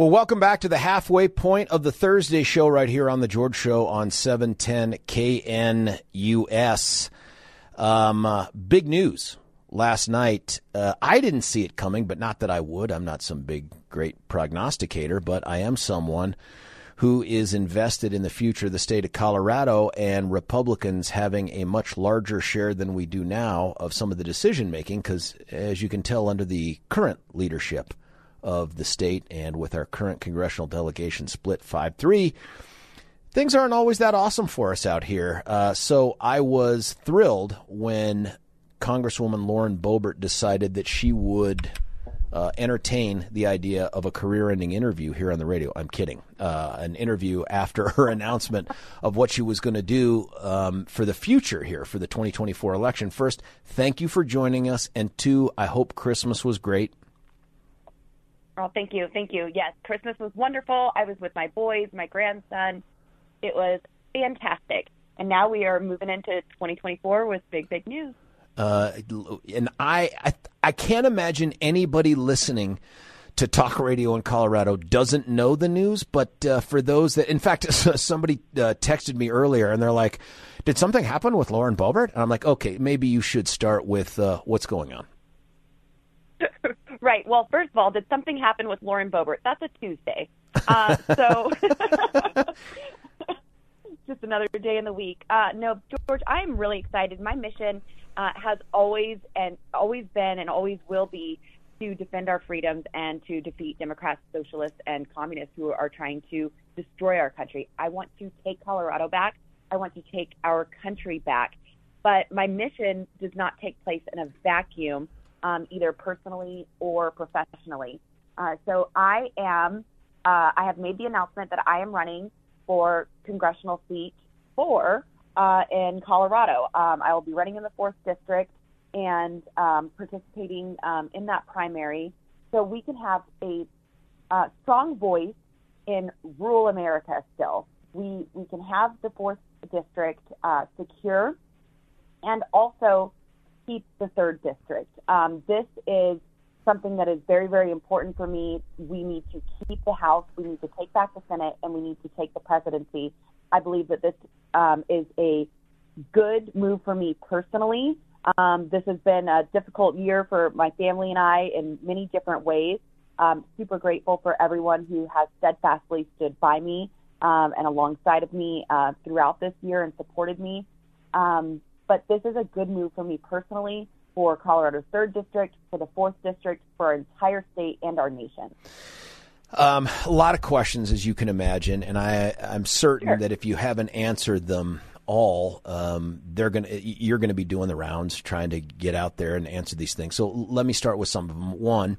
Well, welcome back to the halfway point of the Thursday show right here on the George Show on 710 KNUS. Um, uh, big news last night. Uh, I didn't see it coming, but not that I would. I'm not some big, great prognosticator, but I am someone who is invested in the future of the state of Colorado and Republicans having a much larger share than we do now of some of the decision making because, as you can tell, under the current leadership of the state and with our current congressional delegation split 5 3, things aren't always that awesome for us out here. Uh, so I was thrilled when Congresswoman Lauren Boebert decided that she would. Uh, entertain the idea of a career-ending interview here on the radio. I'm kidding. Uh, an interview after her announcement of what she was going to do um, for the future here for the 2024 election. First, thank you for joining us, and two, I hope Christmas was great. Oh, thank you, thank you. Yes, Christmas was wonderful. I was with my boys, my grandson. It was fantastic, and now we are moving into 2024 with big, big news. Uh, and I, I, I can't imagine anybody listening to talk radio in Colorado doesn't know the news. But uh, for those that, in fact, somebody uh, texted me earlier and they're like, "Did something happen with Lauren Boebert?" And I'm like, "Okay, maybe you should start with uh, what's going on." Right. Well, first of all, did something happen with Lauren Boebert? That's a Tuesday. Uh, so. just another day in the week. Uh, no, George, I am really excited. My mission uh, has always and always been and always will be to defend our freedoms and to defeat Democrats, socialists, and communists who are trying to destroy our country. I want to take Colorado back. I want to take our country back. But my mission does not take place in a vacuum, um, either personally or professionally. Uh, so I am. Uh, I have made the announcement that I am running for congressional seat four uh, in Colorado. Um, I will be running in the fourth district and um, participating um, in that primary, so we can have a uh, strong voice in rural America. Still, we we can have the fourth district uh, secure, and also keep the third district. Um, this is something that is very, very important for me. We need to keep the House, we need to take back the Senate, and we need to take the presidency. I believe that this um, is a good move for me personally. Um, this has been a difficult year for my family and I in many different ways. Um, super grateful for everyone who has steadfastly stood by me um, and alongside of me uh, throughout this year and supported me. Um, but this is a good move for me personally for Colorado's third district, for the fourth district, for our entire state and our nation. Um, a lot of questions, as you can imagine, and I, I'm certain Sure. that if you haven't answered them all, um, they're gonna you're gonna be doing the rounds, trying to get out there and answer these things. So let me start with some of them. One,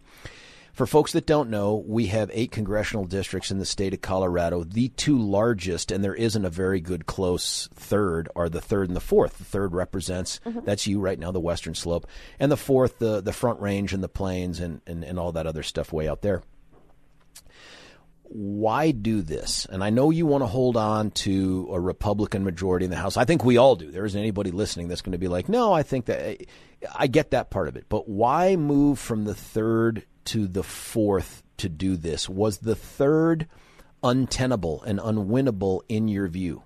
for folks that don't know, we have eight congressional districts in the state of Colorado. The two largest, and there isn't a very good close third, are the third and the fourth. The third represents mm-hmm. that's you right now, the western slope, and the fourth, the the front range and the plains and, and, and all that other stuff way out there why do this? And I know you want to hold on to a Republican majority in the House. I think we all do. There isn't anybody listening that's going to be like, no, I think that I get that part of it. But why move from the third to the fourth to do this? Was the third untenable and unwinnable in your view?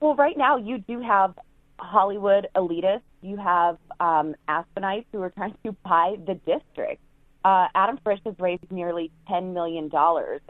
Well, right now you do have Hollywood elitists. You have um, Aspenites who are trying to buy the district. Uh, Adam Frisch has raised nearly $10 million.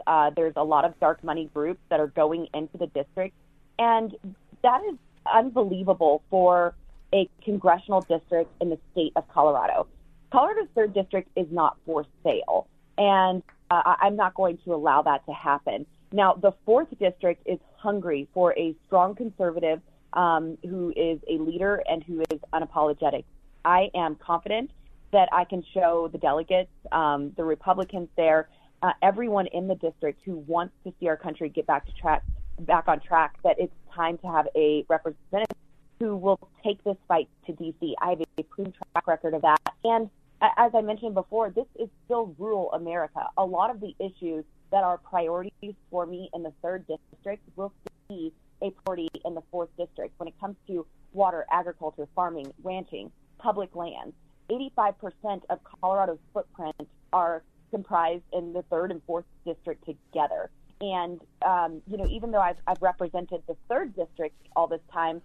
Uh, there's a lot of dark money groups that are going into the district. And that is unbelievable for a congressional district in the state of Colorado. Colorado's third district is not for sale. And uh, I'm not going to allow that to happen. Now, the fourth district is hungry for a strong conservative um, who is a leader and who is unapologetic. I am confident that I can show the delegates, um, the Republicans there, uh, everyone in the district who wants to see our country get back to track, back on track, that it's time to have a representative who will take this fight to D.C. I have a proven track record of that. And as I mentioned before, this is still rural America. A lot of the issues that are priorities for me in the third district will be a priority in the fourth district when it comes to water, agriculture, farming, ranching, public lands. 85% of Colorado's footprint are comprised in the third and fourth district together. And, um, you know, even though I've, I've represented the third district all this time,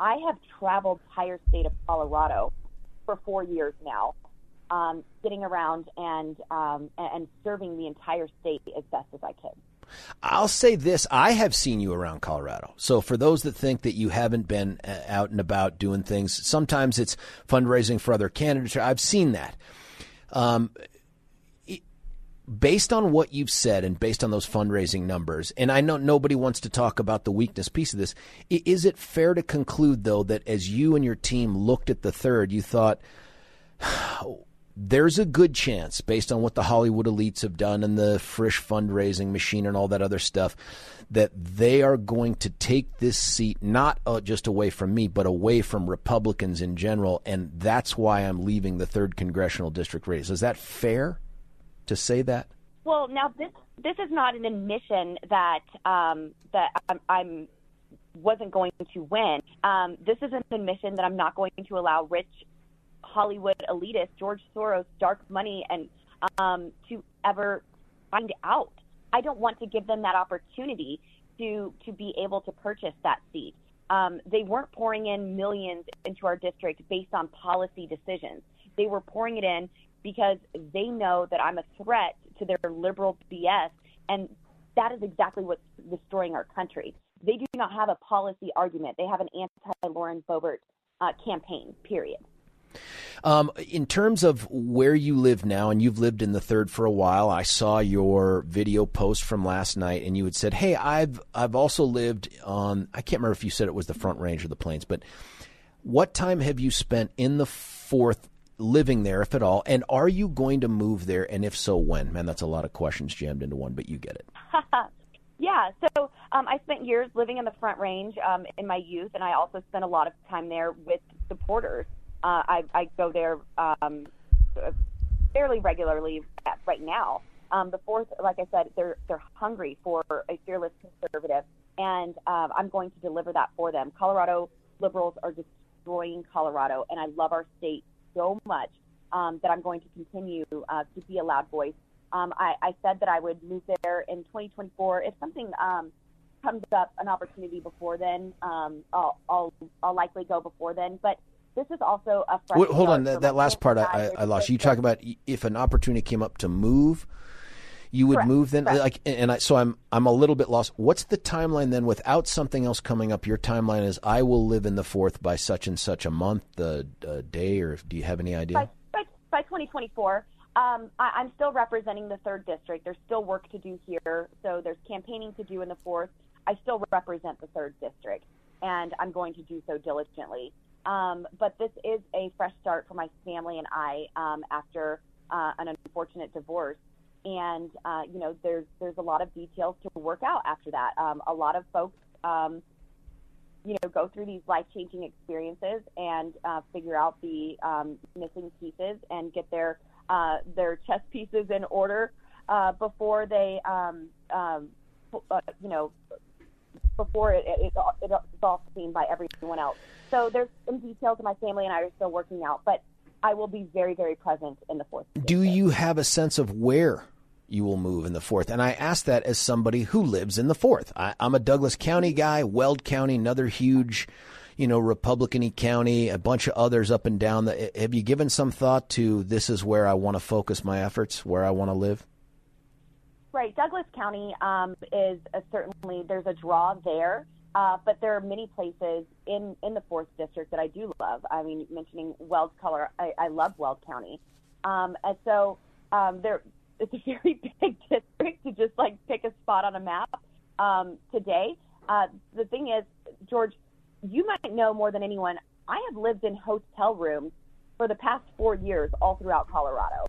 I have traveled entire state of Colorado for four years now, um, around and um, and serving the entire state as best as I could. I'll say this: I have seen you around Colorado. So for those that think that you haven't been uh, out and about doing things, sometimes it's fundraising for other candidates. I've seen that. Um, based on what you've said and based on those fundraising numbers, and I know nobody wants to talk about the weakness piece of this, is it fair to conclude, though, that as you and your team looked at the third, you thought, there's a good chance, based on what the Hollywood elites have done and the Frisch fundraising machine and all that other stuff, that they are going to take this seat not uh, just away from me, but away from Republicans in general. And that's why I'm leaving the third congressional district race. Is that fair? to say that? Well, now this this is not an admission that um, that I'm, I'm wasn't going to win. Um, this is an admission that I'm not going to allow rich Hollywood elitist George Soros, dark money, and um, to ever find out. I don't want to give them that opportunity to to be able to purchase that seat. Um, they weren't pouring in millions into our district based on policy decisions. They were pouring it in because they know that I'm a threat to their liberal BS. And that is exactly what's destroying our country. They do not have a policy argument. They have an anti Lauren Boebert uh, campaign, period. Um, in terms of where you live now, and you've lived in the third for a while, I saw your video post from last night, and you had said, "Hey, I've I've also lived on. I can't remember if you said it was the Front Range or the Plains, but what time have you spent in the fourth living there, if at all? And are you going to move there? And if so, when? Man, that's a lot of questions jammed into one, but you get it. yeah. So um, I spent years living in the Front Range um, in my youth, and I also spent a lot of time there with supporters. Uh, I, I go there um, fairly regularly right now. Um, the fourth, like I said, they're they're hungry for a fearless conservative, and um, I'm going to deliver that for them. Colorado liberals are destroying Colorado, and I love our state so much um, that I'm going to continue uh, to be a loud voice. Um, I, I, said that I would move there in 2024. If something um, comes up, an opportunity before then, um, I'll, I'll, I'll, likely go before then. But this is also a fresh. Wait, hold on, that, that last part I, I, lost. You talk about if an opportunity came up to move you would Correct. move then Correct. like and I so I'm I'm a little bit lost. What's the timeline then without something else coming up? Your timeline is I will live in the fourth by such and such a month, a, a day, or if do you have any idea? By, by, by 2024. Um, I, I'm still representing the third district. There's still work to do here, so there's campaigning to do in the fourth. I still represent the third district, and I'm going to do so diligently. Um, but this is a fresh start for my family and I um, after uh, an unfortunate divorce and uh, you know there's there's a lot of details to work out after that. Um, a lot of folks, um, you know, go through these life changing experiences and uh, figure out the um, missing pieces and get their uh, their chess pieces in order uh, before they, um, um, uh, you know, before it, it, it, it's all seen by everyone else. So there's some details that my family and I are still working out, but I will be very, very present in the fourth. Do you have a sense of where you will move in the fourth. And I ask that as somebody who lives in the fourth. I, am a Douglas County guy, Weld County, another huge, you know, Republican county, a bunch of others up and down. The, have you given some thought to this is where I want to focus my efforts, where I want to live? Right. Douglas County um, is certainly, there's a draw there. Uh, but there are many places in, in the fourth district that I do love. I mean, mentioning Weld Color, I, I love Weld County. Um, and so um, there, it's a very big district to just like pick a spot on a map um, today. Uh, the thing is, George, you might know more than anyone, I have lived in hotel rooms for the past four years all throughout Colorado.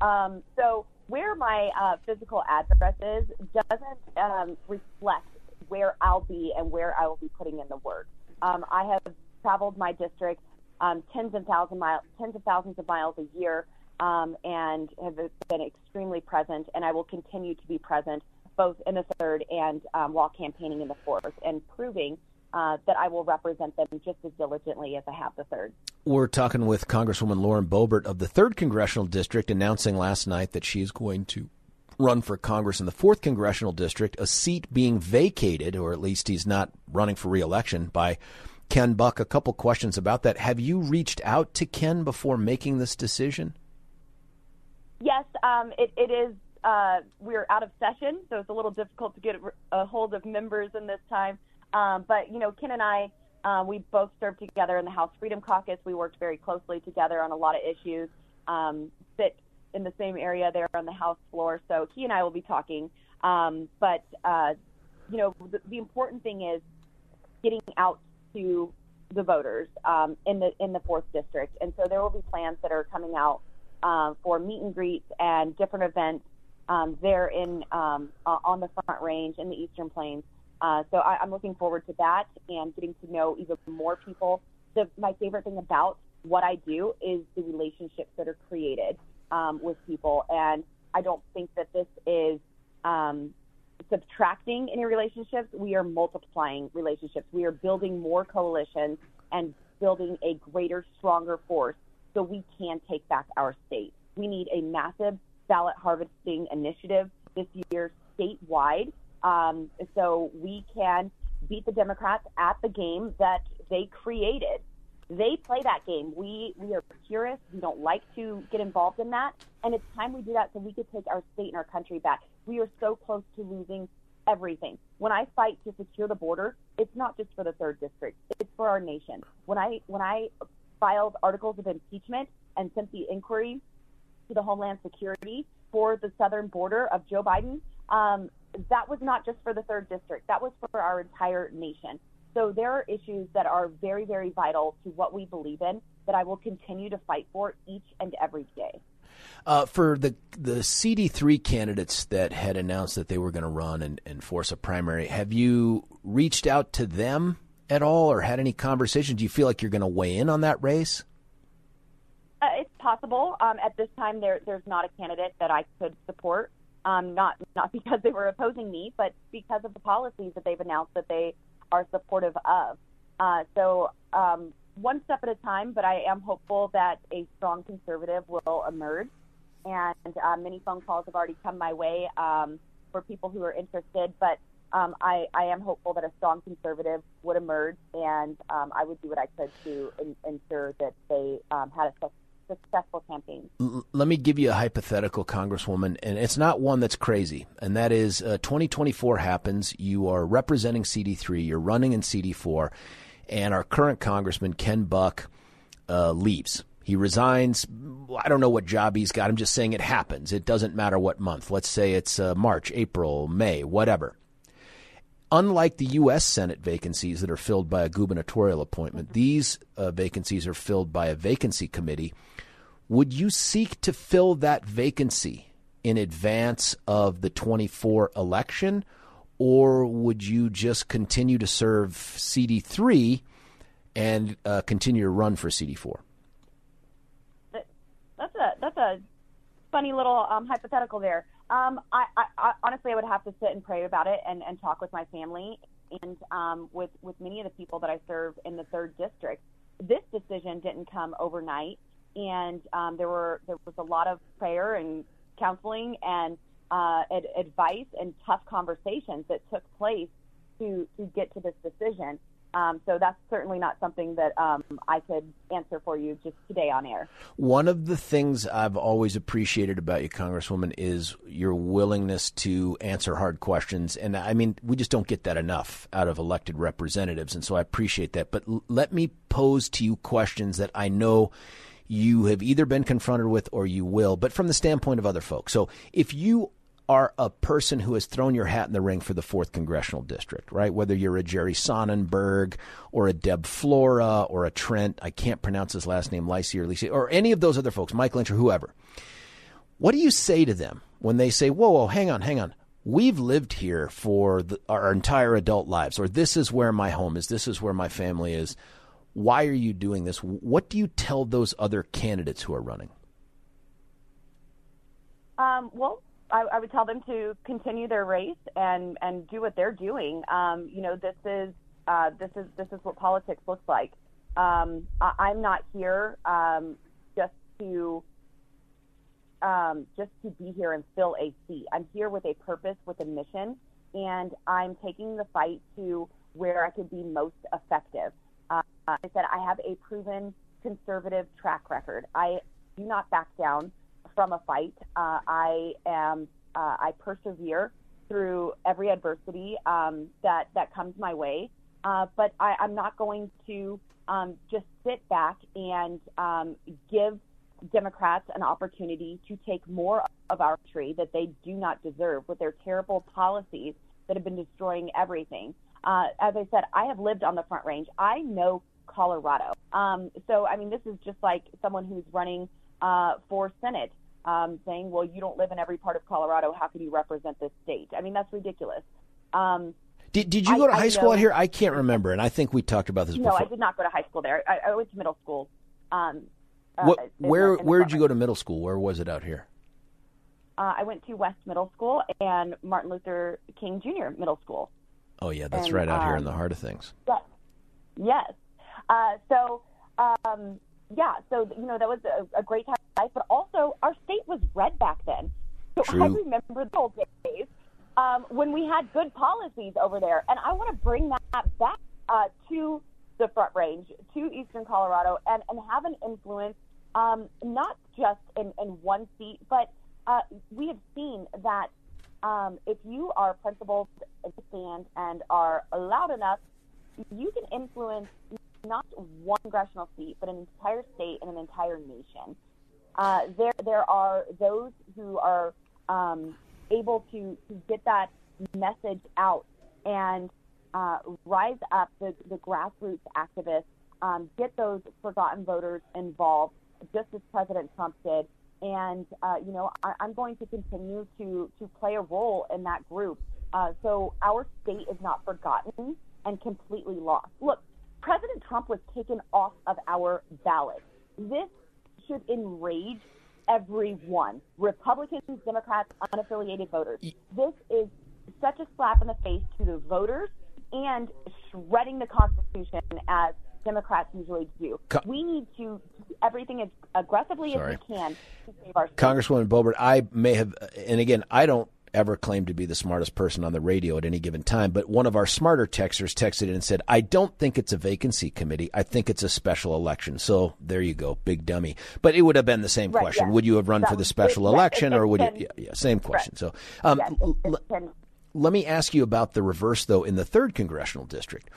Um, so where my uh, physical address is doesn't um, reflect where I'll be and where I will be putting in the work. Um, I have traveled my district um, tens of thousand miles, tens of thousands of miles a year, um, and have been extremely present. And I will continue to be present both in the third and um, while campaigning in the fourth, and proving uh, that I will represent them just as diligently as I have the third. We're talking with Congresswoman Lauren Boebert of the third congressional district, announcing last night that she is going to run for Congress in the fourth congressional district, a seat being vacated, or at least he's not running for reelection by Ken Buck. A couple questions about that. Have you reached out to Ken before making this decision? Yes, um, it, it is. Uh, we're out of session, so it's a little difficult to get a hold of members in this time. Um, but you know, Ken and I, uh, we both served together in the House Freedom Caucus. We worked very closely together on a lot of issues. Um, sit in the same area there on the House floor, so he and I will be talking. Um, but uh, you know, the, the important thing is getting out to the voters um, in the in the fourth district, and so there will be plans that are coming out um, for meet and greets and different events um, there in um, uh, on the Front Range in the Eastern Plains. Uh, so I, I'm looking forward to that and getting to know even more people. The, my favorite thing about what I do is the relationships that are created um, with people, and I don't think that this is um, subtracting any relationships. We are multiplying relationships. We are building more coalitions and building a greater, stronger force so we can take back our state. We need a massive ballot harvesting initiative this year statewide um, so we can beat the Democrats at the game that they created. They play that game. We we are purists. We don't like to get involved in that, and it's time we do that so we could take our state and our country back. We are so close to losing everything. When I fight to secure the border, it's not just for the third district; it's for our nation. When I when I filed articles of impeachment and sent the inquiry to the Homeland Security for the southern border of Joe Biden, um, that was not just for the third district. That was for our entire nation. So there are issues that are very, very vital to what we believe in that I will continue to fight for each and every day. Uh, for the the CD3 candidates that had announced that they were going to run and, and force a primary, have you reached out to them at all or had any conversations? Do you feel like you're going to weigh in on that race? Uh, it's possible. Um, at this time, there, there's not a candidate that I could support um, not not because they were opposing me, but because of the policies that they've announced that they are supportive of. Uh, so um, one step at a time, but I am hopeful that a strong conservative will emerge. And uh, many phone calls have already come my way um, for people who are interested, but um, I, I, am hopeful that a strong conservative would emerge, and um, I would do what I could to in, ensure that they um, had a successful campaigns. L- let me give you a hypothetical, Congresswoman, and it's not one that's crazy. And that is, uh, 2024 happens. You are representing CD3. You're running in CD4, and our current Congressman Ken Buck uh, leaves. He resigns. I don't know what job he's got. I'm just saying it happens. It doesn't matter what month. Let's say it's uh, March, April, May, whatever. Unlike the U.S. Senate vacancies that are filled by a gubernatorial appointment, these uh, vacancies are filled by a vacancy committee. Would you seek to fill that vacancy in advance of the 24 election, or would you just continue to serve CD3 and uh, continue to run for CD4? That's a that's a funny little um, hypothetical there. Um, I, I, I, honestly, I would have to sit and pray about it and, and talk with my family and um, with with many of the people that I serve in the third district. This decision didn't come overnight, and um, there were there was a lot of prayer and counseling and uh, ad- advice and tough conversations that took place to to get to this decision. Um, so that's certainly not something that um, I could answer for you just today on air. One of the things I've always appreciated about you, Congresswoman, is your willingness to answer hard questions. And I mean, we just don't get that enough out of elected representatives. And so I appreciate that. But l- let me pose to you questions that I know you have either been confronted with or you will, but from the standpoint of other folks. So if you are a person who has thrown your hat in the ring for the fourth congressional district, right? Whether you're a Jerry Sonnenberg or a Deb Flora or a Trent, I can't pronounce his last name, Licey or Lisi, or any of those other folks, Mike Lynch or whoever. What do you say to them when they say, "Whoa, whoa, hang on, hang on"? We've lived here for the, our entire adult lives, or this is where my home is, this is where my family is. Why are you doing this? What do you tell those other candidates who are running? Um, well, I, I, would tell them to continue their race and and do what they're doing. Um, you know, this is uh, this is this is what politics looks like. Um, I, am not here um, just to um, just to be here and fill a seat. I'm here with a purpose, with a mission, and I'm taking the fight to where I can be most effective. Uh, I said I have a proven conservative track record. I do not back down from a fight. Uh, I am uh, I persevere through every adversity um, that that comes my way. Uh, but I, am not going to um, just sit back and um, give Democrats an opportunity to take more of our country that they do not deserve with their terrible policies that have been destroying everything. Uh, as I said, I have lived on the Front Range. I know Colorado. Um, so, I mean, this is just like someone who's running uh, for Senate um, saying, well, you don't live in every part of Colorado. How can you represent this state? I mean, that's ridiculous. Um, did, did you go to I, high school out here? I can't remember, and I think we talked about this no, before. No, I did not go to high school there. I, I went to middle school. Um, uh, what, where the, where did you go to middle school? Where was it out here? Uh, I went to West Middle School and Martin Luther King Jr. Middle School. Oh yeah, that's and, right out um, here in the um, heart of things. Yes, yes. Uh, so um, yeah, so you know that was a, a great time life, but also our state was red back then. So True. I remember the old days um, when we had good policies over there, and I want to bring that back uh, to the Front Range, to Eastern Colorado, and, and have an influence um, not just in, in one seat, but uh, we have seen that um, if you are principled, stand, and are loud enough, you can influence not one congressional seat, but an entire state and an entire nation. Uh, there, there are those who are um, able to, to get that message out and uh, rise up the, the grassroots activists, um, get those forgotten voters involved, just as President Trump did. And, uh, you know, I, am going to continue to, to play a role in that group. Uh, so our state is not forgotten and completely lost. Look, President Trump was taken off of our ballot. This should enrage everyone Republicans, Democrats, unaffiliated voters. This is such a slap in the face to the voters and shredding the Constitution as Democrats usually do. We need to do everything as aggressively Sorry. as we can to save our state. Congresswoman Boebert, I may have, and again, I don't ever claim to be the smartest person on the radio at any given time, but one of our smarter texters texted in and said, I don't think it's a vacancy committee. I think it's a special election. So there you go, big dummy. But it would have been the same right, question. Would you have run that for the special it, election it, it, or would you? Yeah, yeah same question. Right. So um, yeah, let me ask you about the reverse, though, in the third congressional district.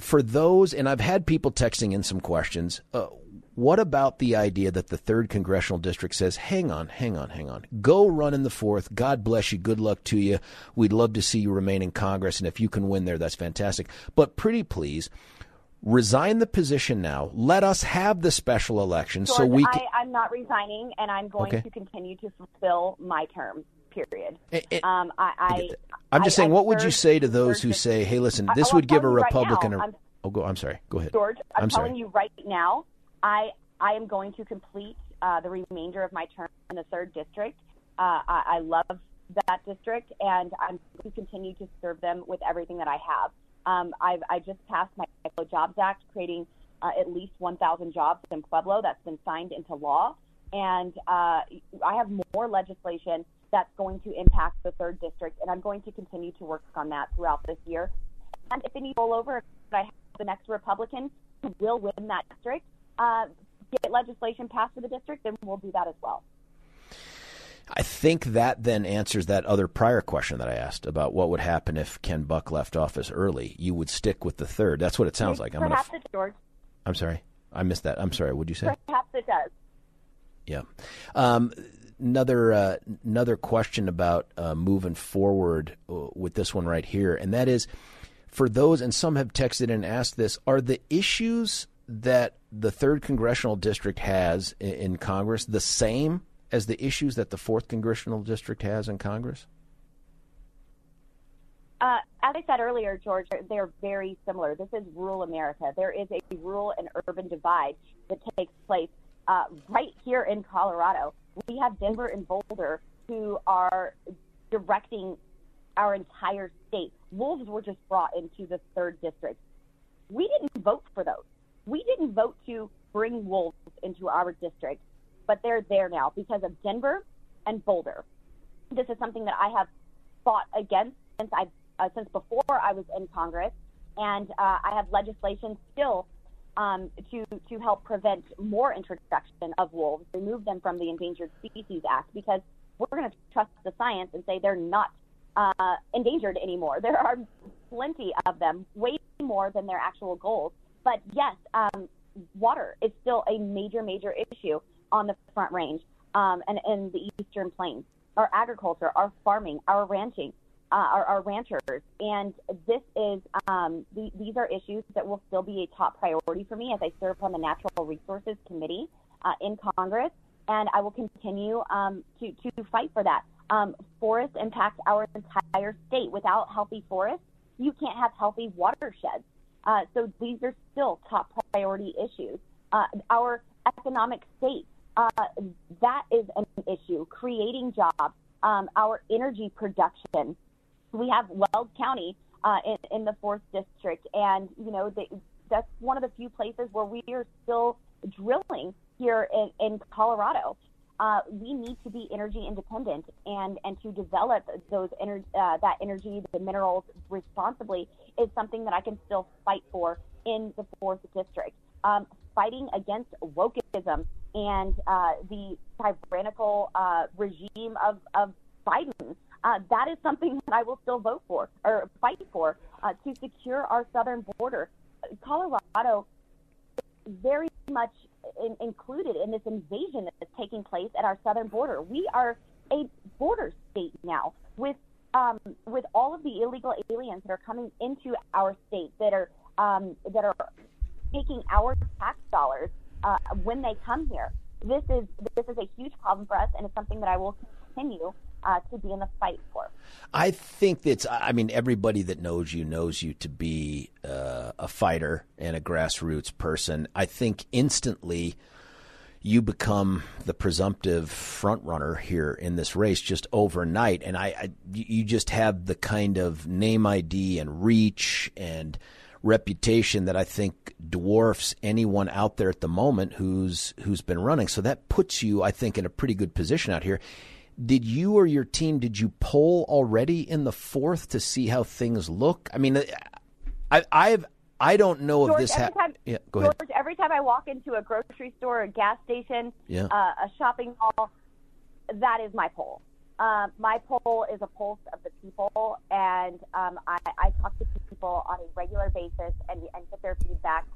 For those, and I've had people texting in some questions. Uh, what about the idea that the third congressional district says, hang on, hang on, hang on, go run in the fourth. God bless you. Good luck to you. We'd love to see you remain in Congress. And if you can win there, that's fantastic. But pretty please, resign the position now. Let us have the special election George, so we can. I, am not resigning, and I'm going okay. to continue to fulfill my term. Period. It, it, um, I, I, am just I, saying, what would you say to those who say, "Hey, listen, this would give a Republican"? Right a, oh, go. I'm sorry. Go ahead, George. I'm, I'm telling sorry. you right now I I am going to complete uh, the remainder of my term in the third district. Uh, I, I love that district, and I'm going to continue to serve them with everything that I have. Um, I've I just passed my Pueblo Jobs Act, creating uh, at least 1,000 jobs in Pueblo. That's been signed into law, and uh, I have more legislation that's going to impact the third district, and I'm going to continue to work on that throughout this year. And if any needs roll over, I have the next Republican who will win that district, uh, get legislation passed for the district, then we'll do that as well. I think that then answers that other prior question that I asked about what would happen if Ken Buck left office early. You would stick with the third. That's what it sounds like. I'm Perhaps gonna, it, George. I'm sorry. I missed that. I'm sorry. What'd you say? Perhaps it does. Yeah. Um, another uh, another question about uh, moving forward uh, with this one right here, and that is for those, and some have texted and asked this: Are the issues that the third congressional district has in, in Congress the same as the issues that the fourth congressional district has in Congress? Uh, as I said earlier, George, they're very similar. This is rural America. There is a rural and urban divide that takes place uh, right here in Colorado. We have Denver and Boulder who are directing our entire state. Wolves were just brought into the third district. We didn't vote for those. We didn't vote to bring wolves into our district, but they're there now because of Denver and Boulder. This is something that I have fought against since I uh, since before I was in Congress, and uh, I have legislation still um, to to help prevent more introduction of wolves, remove them from the Endangered Species Act, because we're going to trust the science and say they're not uh, endangered anymore. There are plenty of them, way more than their actual goals. But yes, um, water is still a major, major issue on the Front Range um, and in the Eastern Plains. Our agriculture, our farming, our ranching, uh, our, our, ranchers, and this is um, the, these are issues that will still be a top priority for me as I serve on the Natural Resources Committee uh, in Congress, and I will continue um, to to fight for that. Um, forests impact our entire state. Without healthy forests, you can't have healthy watersheds. Uh, so these are still top priority issues. Uh, our economic state, uh, that is an issue. Creating jobs, um, our energy production. We have Weld County uh, in, in, the fourth district, and you know they, that's one of the few places where we are still drilling here in, in Colorado uh, we need to be energy independent and, and to develop those ener- uh, that energy, the minerals responsibly is something that I can still fight for in the fourth district. Um, fighting against wokeism and uh, the tyrannical uh, regime of, of Biden. Uh, that is something that I will still vote for or fight for uh, to secure our southern border. Colorado very much in, included in this invasion that's taking place at our southern border. We are a border state now with um, with all of the illegal aliens that are coming into our state that are um, that are taking our tax dollars uh, when they come here. This is this is a huge problem for us, and it's something that I will continue uh, to be in the fight for. I think that's, I mean, everybody that knows you knows you to be uh, a fighter and a grassroots person. I think instantly you become the presumptive front runner here in this race just overnight. And I, I you just have the kind of name ID and reach and reputation that I think dwarfs anyone out there at the moment who's who's been running. So that puts you, I think, in a pretty good position out here. Did you or your team did you poll already in the fourth to see how things look? I mean, I, I've I don't know George, if this happened. Yeah, go George, ahead. every time I walk into a grocery store, a gas station, yeah. uh, a shopping mall, that is my poll. Uh, my poll is a pulse of the people, and um, I, I talk to people on a regular basis and, and get their feedback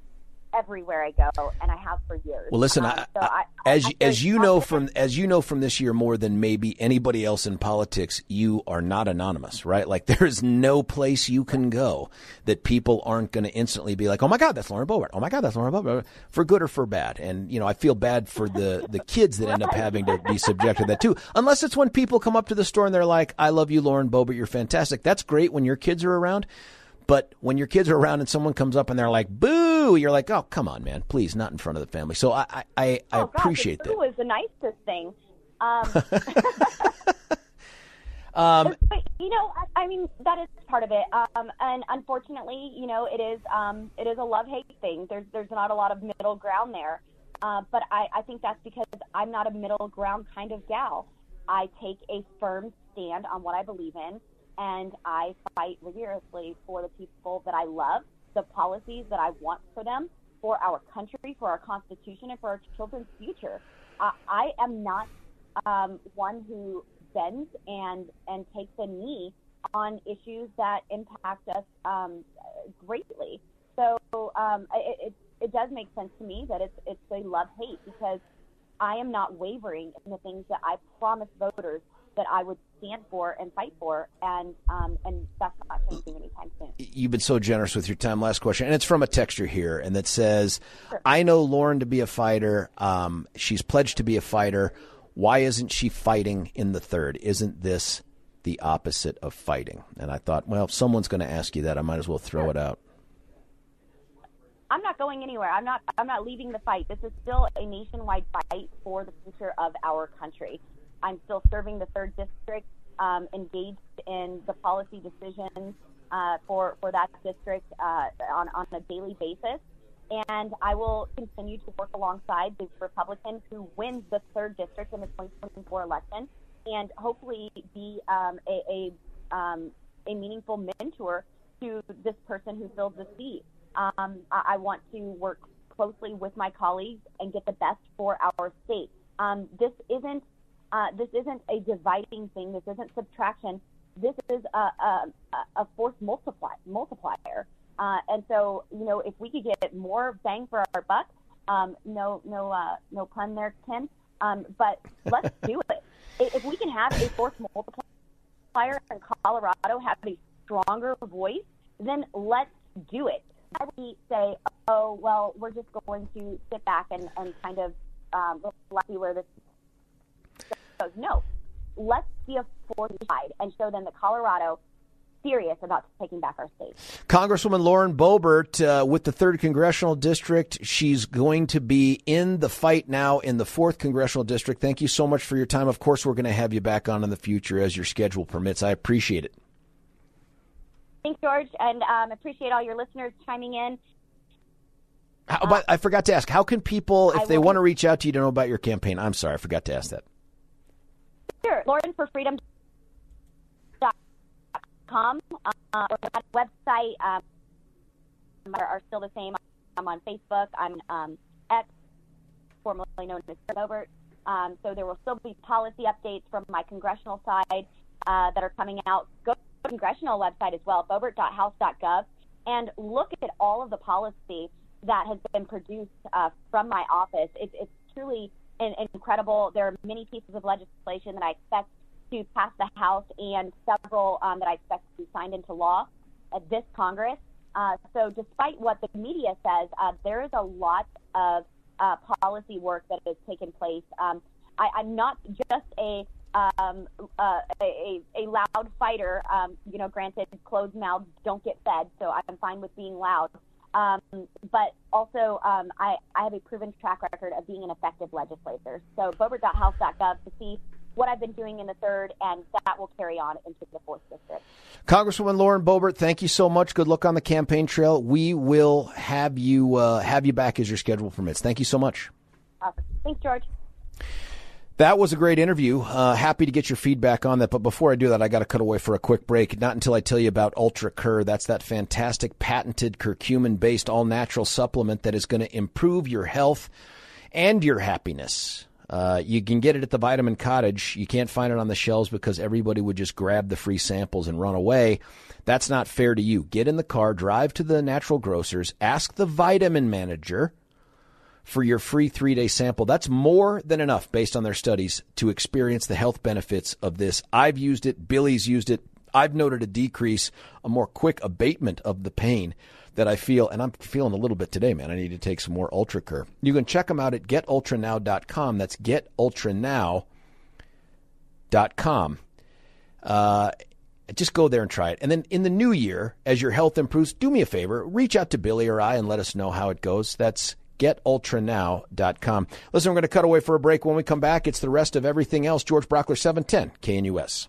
everywhere I go, and I have for years. Well, listen, um, I, so I, as I, as you know from as you know from this year more than maybe anybody else in politics, you are not anonymous, right? Like there is no place you can go that people aren't going to instantly be like, "Oh my God, that's Lauren Boebert! Oh my God, that's Lauren Boebert!" For good or for bad, and you know, I feel bad for the the kids that end up having to be subject to that too. Unless it's when people come up to the store and they're like, "I love you, Lauren Boebert. You're fantastic." That's great when your kids are around. But when your kids are around and someone comes up and they're like, "Boo!" You're like, "Oh, come on, man! Please, not in front of the family." So I, I, I, oh, appreciate gosh, that. Boo is the nicest thing. Um, um, but you know, I, I, mean, that is part of it. Um, and unfortunately, you know, it is um, it is a love hate thing. There's there's not a lot of middle ground there. Uh, but I, I think that's because I'm not a middle ground kind of gal. I take a firm stand on what I believe in and I fight rigorously for the people that I love, the policies that I want for them, for our country, for our Constitution, and for our children's future. I, I am not um, one who bends and and takes a knee on issues that impact us um, greatly. So um, it, it, it does make sense to me that it's it's a love hate because I am not wavering in the things that I promised voters that I would stand for and fight for, and um, and that's not changing anytime soon. You've been so generous with your time. Last question, and it's from a texture here, and that says, sure. "I know Lauren to be a fighter. Um, she's pledged to be a fighter. Why isn't she fighting in the third? Isn't this the opposite of fighting?" And I thought, well, if someone's going to ask you that, I might as well throw sure. it out. I'm not going anywhere. I'm not. I'm not leaving the fight. This is still a nationwide fight for the future of our country. I'm still serving the third district, um, engaged in the policy decisions uh, for for that district uh, on on a daily basis, and I will continue to work alongside the Republican who wins the third district in the 2024 election, and hopefully be um, a a, um, a meaningful mentor to this person who fills the seat. Um, I, I want to work closely with my colleagues and get the best for our state. Um, this isn't uh, this isn't a dividing thing. This isn't subtraction. This is a, a, a force multiply, multiplier. Uh, and so, you know, if we could get more bang for our buck, um, no, no, uh, no pun there, Ken. Um, but let's do it. If we can have a force multiplier in Colorado have a stronger voice, then let's do it. I we say, oh, well, we're just going to sit back and, and kind of um, let's see where this goes, no, let's be a force side and show them that Colorado serious about taking back our state. Congresswoman Lauren Boebert uh, with the 3rd Congressional District. She's going to be in the fight now in the 4th Congressional District. Thank you so much for your time. Of course, we're going to have you back on in the future as your schedule permits. I appreciate it. Thanks, George, and um, appreciate all your listeners chiming in. How, but I forgot to ask, how can people, if I they want to reach out to you to know about your campaign? I'm sorry, I forgot to ask that. Sure. LaurenForFreedom.com uh, or that website um, are, are, still the same. I'm on Facebook. I'm um, X, formerly known as Boebert. Um, so there will still be policy updates from my congressional side uh, that are coming out. Go to the congressional website as well, boebert.house.gov, and look at all of the policy that has been produced uh, from my office. It's, it's truly incredible. There are many pieces of legislation that I expect to pass the House and several um, that I expect to be signed into law at this Congress. Uh, so, despite what the media says, uh, there is a lot of uh, policy work that has taken place. Um, I, am not just a, um, uh, a a loud fighter. Um, you know, granted, closed mouths don't get fed, so I'm fine with being loud. Um, but also, um, I, I have a proven track record of being an effective legislator. So, boebert.house.gov to see what I've been doing in the third, and that will carry on into the fourth district. Congresswoman Lauren Boebert, thank you so much. Good luck on the campaign trail. We will have you uh, have you back as your schedule permits. Thank you so much. Awesome. Thanks, George. That was a great interview. Uh, happy to get your feedback on that. But before I do that, I got to cut away for a quick break. Not until I tell you about UltraCur. That's that fantastic patented curcumin based all natural supplement that is going to improve your health and your happiness. Uh, you can get it at the Vitamin Cottage. You can't find it on the shelves because everybody would just grab the free samples and run away. That's not fair to you. Get in the car, drive to the natural grocers, ask the vitamin manager for your free three day sample. That's more than enough based on their studies to experience the health benefits of this. I've used it, Billy's used it. I've noted a decrease, a more quick abatement of the pain that I feel, and I'm feeling a little bit today, man. I need to take some more UltraCur. You can check them out at getultranow.com. That's getultranow.com. Uh, just go there and try it. And then in the new year, as your health improves, do me a favor, reach out to Billy or I and let us know how it goes. That's getultranow.com. Listen, we're going to cut away for a break. When we come back, it's the rest of everything else. George Brauchler, 710 KNUS.